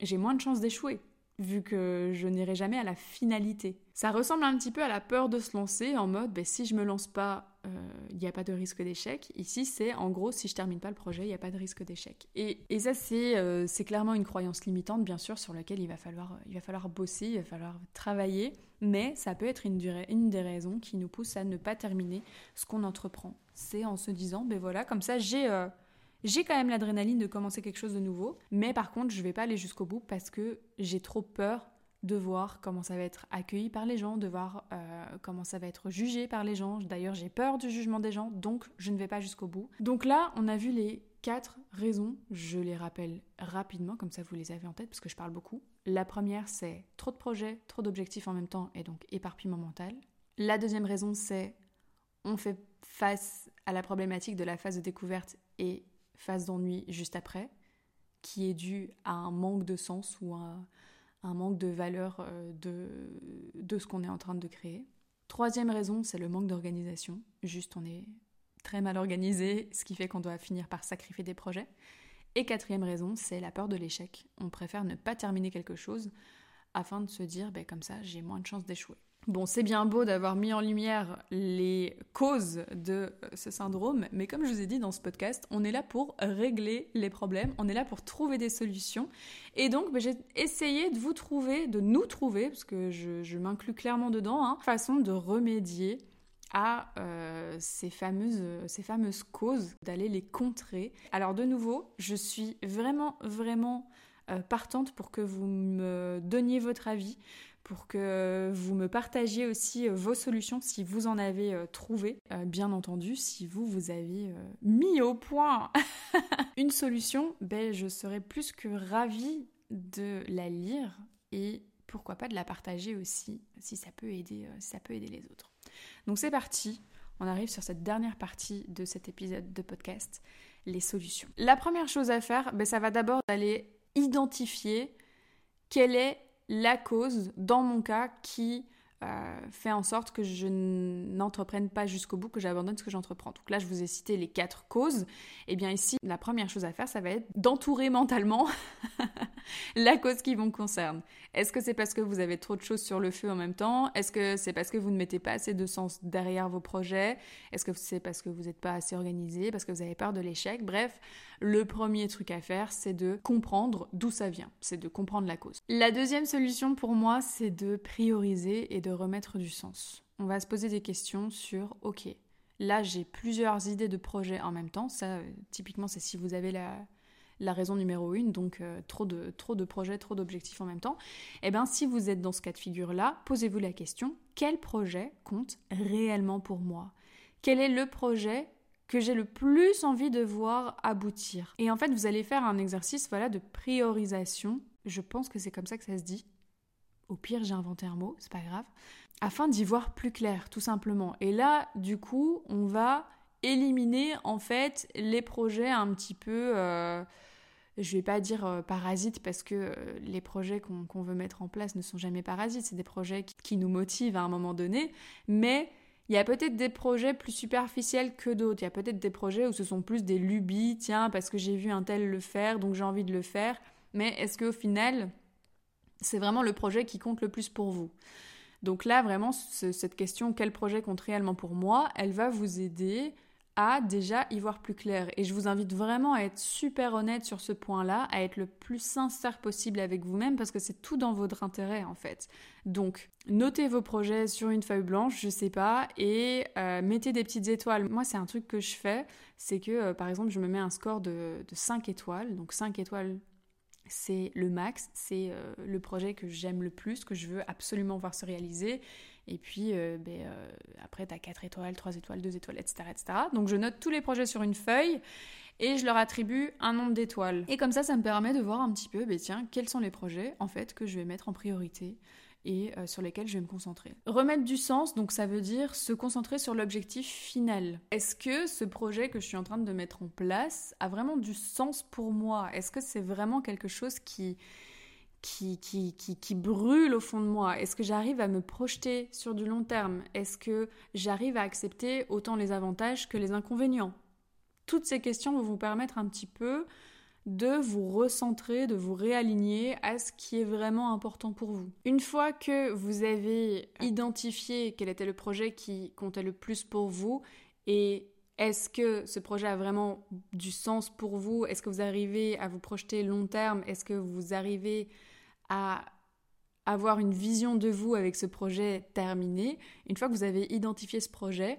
j'ai moins de chances d'échouer vu que je n'irai jamais à la finalité. Ça ressemble un petit peu à la peur de se lancer en mode ben, si je me lance pas, il euh, n'y a pas de risque d'échec. Ici, c'est en gros si je termine pas le projet, il n'y a pas de risque d'échec. Et, ça, euh, c'est clairement une croyance limitante, bien sûr, sur laquelle il va, falloir, bosser, il va falloir travailler, mais ça peut être une, une des raisons qui nous pousse à ne pas terminer ce qu'on entreprend. C'est en se disant ben voilà, comme ça j'ai. Euh, j'ai quand même l'adrénaline de commencer quelque chose de nouveau, mais par contre, je vais pas aller jusqu'au bout parce que j'ai trop peur de voir comment ça va être accueilli par les gens, de voir euh, comment ça va être jugé par les gens. D'ailleurs, j'ai peur du jugement des gens, donc je ne vais pas jusqu'au bout. Donc là, on a vu les quatre raisons. Je les rappelle rapidement, comme ça vous les avez en tête, parce que je parle beaucoup. La première, c'est trop de projets, trop d'objectifs en même temps, et donc éparpillement mental. La deuxième raison, c'est on fait face à la problématique de la phase de découverte et phase d'ennui juste après, qui est dû à un manque de sens ou un, un manque de valeur euh, de, de ce qu'on est en train de créer. Troisième raison, c'est le manque d'organisation. Juste, on est très mal organisé, ce qui fait qu'on doit finir par sacrifier des projets. Et quatrième raison, c'est la peur de l'échec. On préfère ne pas terminer quelque chose afin de se dire, ben, comme ça, j'ai moins de chances d'échouer. Bon, c'est bien beau d'avoir mis en lumière les causes de euh, ce syndrome, mais comme je vous ai dit dans ce podcast, on est là pour régler les problèmes, on est là pour trouver des solutions. Et donc, bah, j'ai essayé de vous trouver, de nous trouver, parce que je, m'inclus clairement dedans, hein, façon de remédier à euh, ces, fameuses, ces fameuses causes, d'aller les contrer. Alors de nouveau, je suis vraiment, vraiment euh, partante pour que vous me donniez votre avis, pour que vous me partagiez aussi euh, vos solutions si vous en avez trouvé. bien entendu, si vous, vous avez mis au point une solution, ben, je serais plus que ravie de la lire et pourquoi pas de la partager aussi si ça peut aider, si ça peut aider les autres. Donc c'est parti, on arrive sur cette dernière partie de cet épisode de podcast, les solutions. La première chose à faire, ben, ça va d'abord d'aller identifier quelle est la cause, dans mon cas, qui euh, fait en sorte que je n'entreprenne pas jusqu'au bout, que j'abandonne ce que j'entreprends. Donc là, je vous ai cité les quatre causes. Et eh bien ici, la première chose à faire, ça va être d'entourer mentalement la cause qui vous concerne. Est-ce que c'est parce que vous avez trop de choses sur le feu en même temps? Est-ce que c'est parce que vous ne mettez pas assez de sens derrière vos projets? Est-ce que c'est parce que vous n'êtes pas assez organisé Parce que vous avez peur de l'échec? Bref, le premier truc à faire, c'est de comprendre d'où ça vient. C'est de comprendre la cause. La deuxième solution pour moi, c'est de prioriser et de remettre du sens. On va se poser des questions sur, ok, là j'ai plusieurs idées de projets en même temps. Ça, euh, typiquement, c'est si vous avez la, la raison numéro une, donc euh, trop, de, trop de projets, trop d'objectifs en même temps. Eh bien, si vous êtes dans ce cas de figure-là, posez-vous la question, quel projet compte réellement pour moi? Quel est le projet que j'ai le plus envie de voir aboutir? Et en fait, vous allez faire un exercice voilà, de priorisation. Je pense que c'est comme ça que ça se dit. Au pire, j'ai inventé un mot, c'est pas grave. Afin d'y voir plus clair, tout simplement. Et là, du coup, on va éliminer en fait les projets un petit peu, euh, je vais pas dire euh, parasites parce que euh, les projets qu'on veut mettre en place ne sont jamais parasites, c'est des projets qui, nous motivent à un moment donné, mais il y a peut-être des projets plus superficiels que d'autres, il y a peut-être des projets où ce sont plus des lubies, tiens, parce que j'ai vu un tel le faire, donc j'ai envie de le faire, mais est-ce qu'au final, c'est vraiment le projet qui compte le plus pour vous. Donc là, vraiment, cette question, quel projet compte réellement pour moi, elle va vous aider à déjà y voir plus clair. Et je vous invite vraiment à être super honnête sur ce point-là, à être le plus sincère possible avec vous-même, parce que c'est tout dans votre intérêt en fait. Donc, notez vos projets sur une feuille blanche, je sais pas, et euh, mettez des petites étoiles. Moi, c'est un truc que je fais, c'est que euh, par exemple, je me mets un score de, de 5 étoiles, donc 5 étoiles c'est le max, c'est euh, le projet que j'aime le plus, que je veux absolument voir se réaliser. Et puis euh, ben, euh, après, tu as 4 étoiles, 3 étoiles, 2 étoiles, etc., etc. Donc je note tous les projets sur une feuille et je leur attribue un nombre d'étoiles. Et comme ça, ça me permet de voir un petit peu, ben, tiens, quels sont les projets en fait que je vais mettre en priorité et euh, sur lesquels je vais me concentrer. Remettre du sens, donc ça veut dire se concentrer sur l'objectif final. Est-ce que ce projet que je suis en train de mettre en place a vraiment du sens pour moi? Est-ce que c'est vraiment quelque chose qui, qui, qui, qui, qui brûle au fond de moi? Est-ce que j'arrive à me projeter sur du long terme? Est-ce que j'arrive à accepter autant les avantages que les inconvénients? Toutes ces questions vont vous permettre un petit peu de vous recentrer, de vous réaligner à ce qui est vraiment important pour vous. Une fois que vous avez identifié quel était le projet qui comptait le plus pour vous et est-ce que ce projet a vraiment du sens pour vous? Est-ce que vous arrivez à vous projeter long terme? Est-ce que vous arrivez à avoir une vision de vous avec ce projet terminé? Une fois que vous avez identifié ce projet,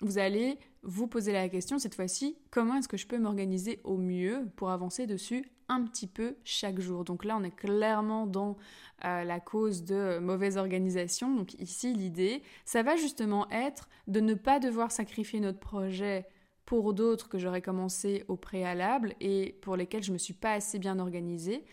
vous allez vous poser la question cette fois-ci, comment est-ce que je peux m'organiser au mieux pour avancer dessus un petit peu chaque jour? Donc là, on est clairement dans euh, la cause de mauvaise organisation. Donc ici, l'idée, ça va justement être de ne pas devoir sacrifier notre projet pour d'autres que j'aurais commencé au préalable et pour lesquels je ne me suis pas assez bien organisée.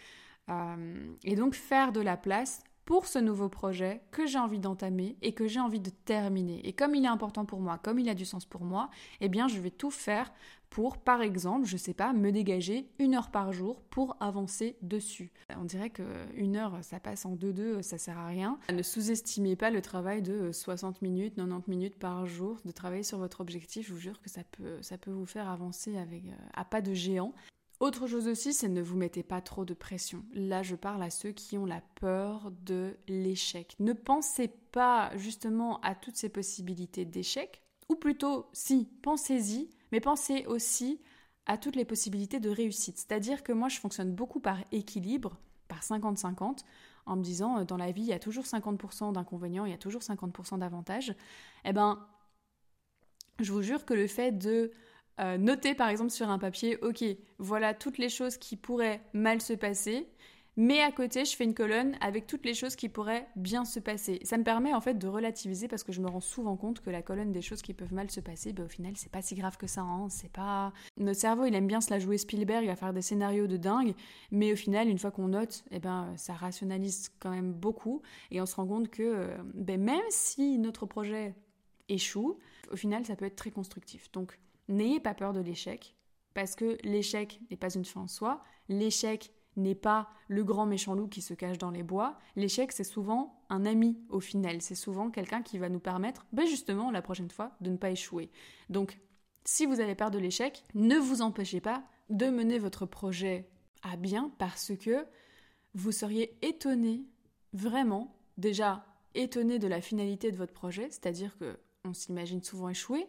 Euh, et donc faire de la place pour ce nouveau projet que j'ai envie d'entamer et que j'ai envie de terminer. Et comme il est important pour moi, comme il a du sens pour moi, eh bien je vais tout faire pour, par exemple, je sais pas, me dégager une heure par jour pour avancer dessus. On dirait qu'une heure, ça passe en deux-deux, ça sert à rien. Ne sous-estimez pas le travail de 60 minutes, 90 minutes par jour de travailler sur votre objectif. Je vous jure que ça peut, ça peut vous faire avancer avec, euh, à pas de géant. Autre chose aussi, c'est ne vous mettez pas trop de pression. Là, je parle à ceux qui ont la peur de l'échec. Ne pensez pas justement à toutes ces possibilités d'échec, ou plutôt, si, pensez-y, mais pensez aussi à toutes les possibilités de réussite. C'est-à-dire que moi, je fonctionne beaucoup par équilibre, par 50-50, en me disant, euh, dans la vie, il y a toujours 50% d'inconvénients, il y a toujours 50% d'avantages. Eh ben, Je vous jure que le fait de euh, noter par exemple sur un papier, ok, voilà toutes les choses qui pourraient mal se passer, mais à côté, je fais une colonne avec toutes les choses qui pourraient bien se passer. Ça me permet en fait de relativiser parce que je me rends souvent compte que la colonne des choses qui peuvent mal se passer, ben, au final, c'est pas si grave que ça. Hein. C'est pas notre cerveau, il aime bien se la jouer Spielberg, il va faire des scénarios de dingue, mais au final, une fois qu'on note, eh ben ça rationalise quand même beaucoup et on se rend compte que euh, ben, même si notre projet échoue, au final, ça peut être très constructif. Donc, n'ayez pas peur de l'échec parce que l'échec n'est pas une fin en soi. L'échec n'est pas le grand méchant loup qui se cache dans les bois. L'échec, c'est souvent un ami au final. C'est souvent quelqu'un qui va nous permettre, ben justement, la prochaine fois, de ne pas échouer. Donc, si vous avez peur de l'échec, ne vous empêchez pas de mener votre projet à bien parce que vous seriez étonné, vraiment, déjà étonné de la finalité de votre projet, c'est-à-dire que on s'imagine souvent échouer,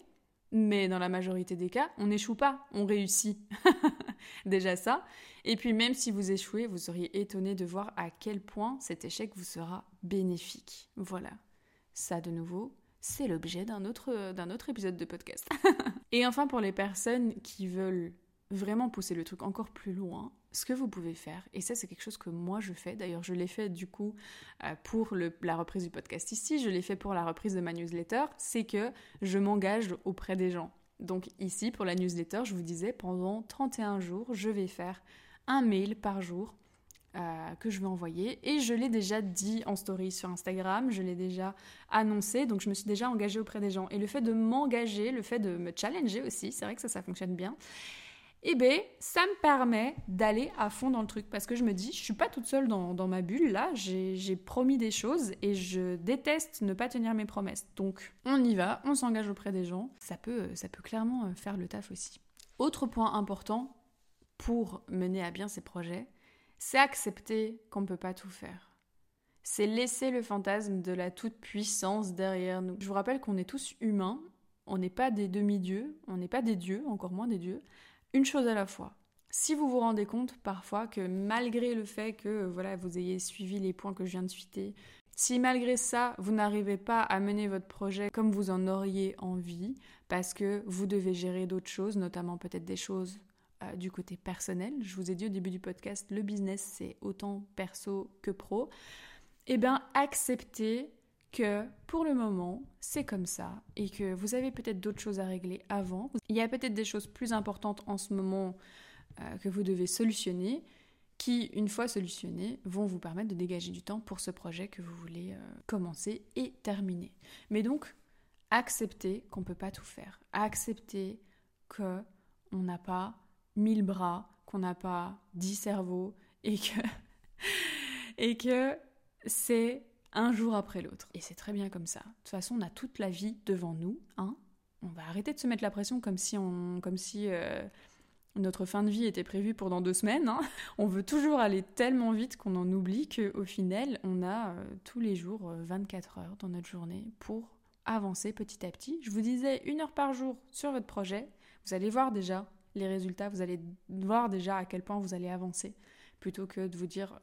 mais dans la majorité des cas, on n'échoue pas, on réussit. Déjà ça. Et puis même si vous échouez, vous seriez étonné de voir à quel point cet échec vous sera bénéfique. Voilà. Ça de nouveau, c'est l'objet d'un autre, d'un autre épisode de podcast. Et enfin pour les personnes qui veulent vraiment pousser le truc encore plus loin, ce que vous pouvez faire, et ça c'est quelque chose que moi je fais, d'ailleurs je l'ai fait du coup euh, pour la reprise du podcast ici, je l'ai fait pour la reprise de ma newsletter, c'est que je m'engage auprès des gens. Donc ici pour la newsletter, je vous disais, pendant 31 jours, je vais faire un mail par jour euh, que je vais envoyer. Et je l'ai déjà dit en story sur Instagram, je l'ai déjà annoncé, donc je me suis déjà engagée auprès des gens. Et le fait de m'engager, le fait de me challenger aussi, c'est vrai que ça, ça fonctionne bien eh bien, ça me permet d'aller à fond dans le truc parce que je me dis, je suis pas toute seule dans, ma bulle là, j'ai promis des choses et je déteste ne pas tenir mes promesses. Donc, on y va, on s'engage auprès des gens, ça peut, ça peut clairement euh, faire le taf aussi. Autre point important pour mener à bien ces projets, c'est accepter qu'on ne peut pas tout faire. C'est laisser le fantasme de la toute-puissance derrière nous. Je vous rappelle qu'on est tous humains, on n'est pas des demi-dieux, on n'est pas des dieux, encore moins des dieux une chose à la fois. Si vous vous rendez compte parfois que malgré le fait que voilà, vous ayez suivi les points que je viens de citer, si malgré ça, vous n'arrivez pas à mener votre projet comme vous en auriez envie, parce que vous devez gérer d'autres choses, notamment peut-être des choses euh, du côté personnel, je vous ai dit au début du podcast, le business c'est autant perso que pro, eh bien acceptez que pour le moment, c'est comme ça et que vous avez peut-être d'autres choses à régler avant. Il y a peut-être des choses plus importantes en ce moment euh, que vous devez solutionner qui, une fois solutionnées, vont vous permettre de dégager du temps pour ce projet que vous voulez euh, commencer et terminer. Mais donc, acceptez qu'on ne peut pas tout faire. Acceptez qu'on n'a pas mille bras, qu'on n'a pas dix cerveaux et que, et que c'est un jour après l'autre. Et c'est très bien comme ça. De toute façon, on a toute la vie devant nous. Hein on va arrêter de se mettre la pression comme si, on, comme si euh, notre fin de vie était prévue pour dans deux semaines. Hein. on veut toujours aller tellement vite qu'on en oublie qu'au final, on a euh, tous les jours 24 euh, heures dans notre journée pour avancer petit à petit. Je vous disais une heure par jour sur votre projet. Vous allez voir déjà les résultats, vous allez voir déjà à quel point vous allez avancer, plutôt que de vous dire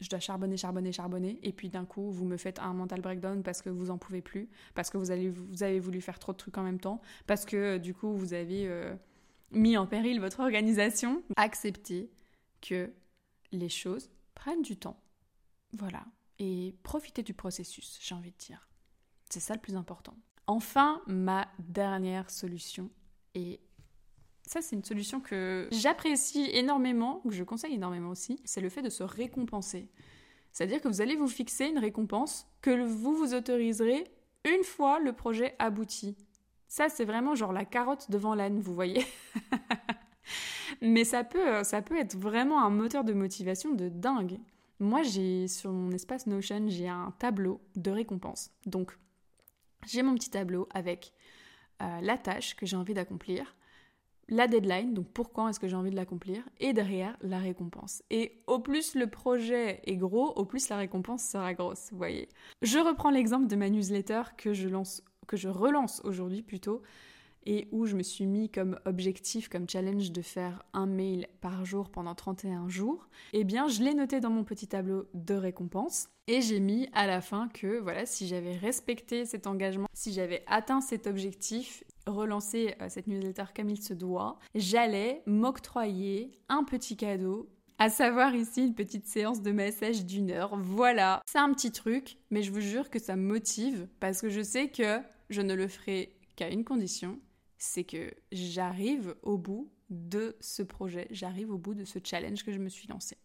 je dois charbonner, charbonner, charbonner, et puis d'un coup, vous me faites un mental breakdown parce que vous en pouvez plus, parce que vous, allez, vous avez voulu faire trop de trucs en même temps, parce que du coup, vous avez euh, mis en péril votre organisation. Acceptez que les choses prennent du temps. Voilà. Et profitez du processus, j'ai envie de dire. C'est ça le plus important. Enfin, ma dernière solution, et ça, c'est une solution que j'apprécie énormément, que je conseille énormément aussi, c'est le fait de se récompenser. C'est-à-dire que vous allez vous fixer une récompense que vous vous autoriserez une fois le projet abouti. Ça, c'est vraiment genre la carotte devant l'âne, vous voyez. Mais ça peut, ça peut être vraiment un moteur de motivation de dingue. Moi, j'ai sur mon espace Notion, j'ai un tableau de récompense. Donc, j'ai mon petit tableau avec euh, la tâche que j'ai envie d'accomplir, la deadline, donc pourquoi est-ce que j'ai envie de l'accomplir, et derrière la récompense. Et au plus le projet est gros, au plus la récompense sera grosse, voyez. Je reprends l'exemple de ma newsletter que je lance, que je relance aujourd'hui plutôt, et où je me suis mis comme objectif, comme challenge de faire un mail par jour pendant 31 jours, eh bien je l'ai noté dans mon petit tableau de récompense et j'ai mis à la fin que voilà, si j'avais respecté cet engagement, si j'avais atteint cet objectif, relancer euh, cette newsletter comme il se doit, j'allais m'octroyer un petit cadeau à savoir ici une petite séance de massage d'une heure. Voilà, c'est un petit truc, mais je vous jure que ça me motive parce que je sais que je ne le ferai qu'à une condition, c'est que j'arrive au bout de ce projet, j'arrive au bout de ce challenge que je me suis lancé.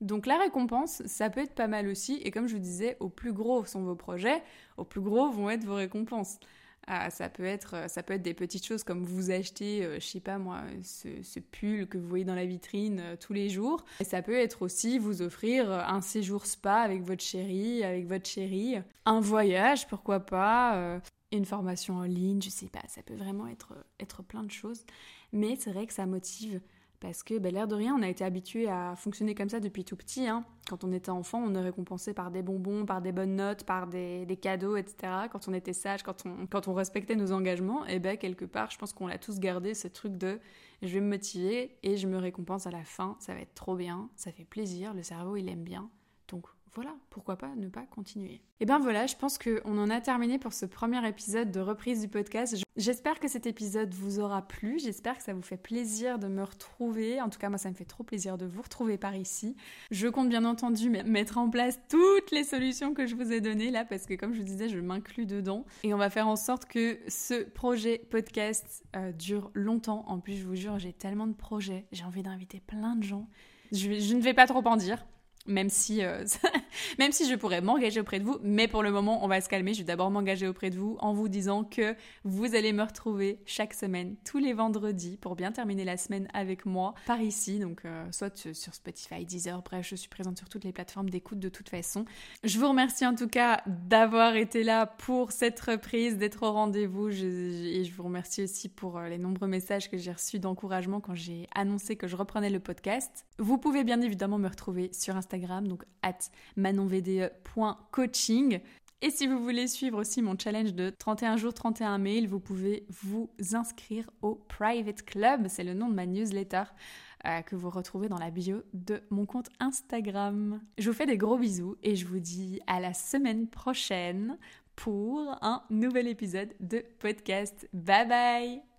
Donc la récompense, ça peut être pas mal aussi, et comme je vous disais, au plus gros sont vos projets, au plus gros vont être vos récompenses. Ah, ça peut être ça peut être des petites choses comme vous acheter euh, je sais pas moi ce, pull que vous voyez dans la vitrine euh, tous les jours. Et ça peut être aussi vous offrir un séjour spa avec votre chérie avec votre chérie. Un voyage pourquoi pas euh, une formation en ligne je sais pas ça peut vraiment être être plein de choses. Mais c'est vrai que ça motive parce que ben, l'air de rien, on a été habitué à fonctionner comme ça depuis tout petit. Hein. Quand on était enfant, on est récompensé par des bonbons, par des bonnes notes, par des, cadeaux, etc. Quand on était sage, quand on, respectait nos engagements, et ben quelque part, je pense qu'on l'a tous gardé, ce truc de je vais me motiver et je me récompense à la fin, ça va être trop bien, ça fait plaisir, le cerveau il aime bien. Donc voilà, pourquoi pas ne pas continuer. Et ben voilà, je pense qu'on en a terminé pour ce premier épisode de reprise du podcast. J'espère que cet épisode vous aura plu, j'espère que ça vous fait plaisir de me retrouver. En tout cas, moi, ça me fait trop plaisir de vous retrouver par ici. Je compte bien entendu mettre en place toutes les solutions que je vous ai données là, parce que comme je vous disais, je m'inclus dedans. Et on va faire en sorte que ce projet podcast euh, dure longtemps. En plus, je vous jure, j'ai tellement de projets, j'ai envie d'inviter plein de gens. je ne vais pas trop en dire même si, euh, même si je pourrais m'engager auprès de vous. Mais pour le moment, on va se calmer. Je vais d'abord m'engager auprès de vous en vous disant que vous allez me retrouver chaque semaine, tous les vendredis, pour bien terminer la semaine avec moi par ici. Donc, euh, soit sur Spotify, Deezer, bref, je suis présente sur toutes les plateformes d'écoute de toute façon. Je vous remercie en tout cas d'avoir été là pour cette reprise, d'être au rendez-vous. et je vous remercie aussi pour euh, les nombreux messages que j'ai reçus d'encouragement quand j'ai annoncé que je reprenais le podcast. Vous pouvez bien évidemment me retrouver sur Instagram donc at manonvde.coaching. Et si vous voulez suivre aussi mon challenge de 31 jours, 31 mails, vous pouvez vous inscrire au Private Club, c'est le nom de ma newsletter euh, que vous retrouvez dans la bio de mon compte Instagram. Je vous fais des gros bisous et je vous dis à la semaine prochaine pour un nouvel épisode de podcast. Bye bye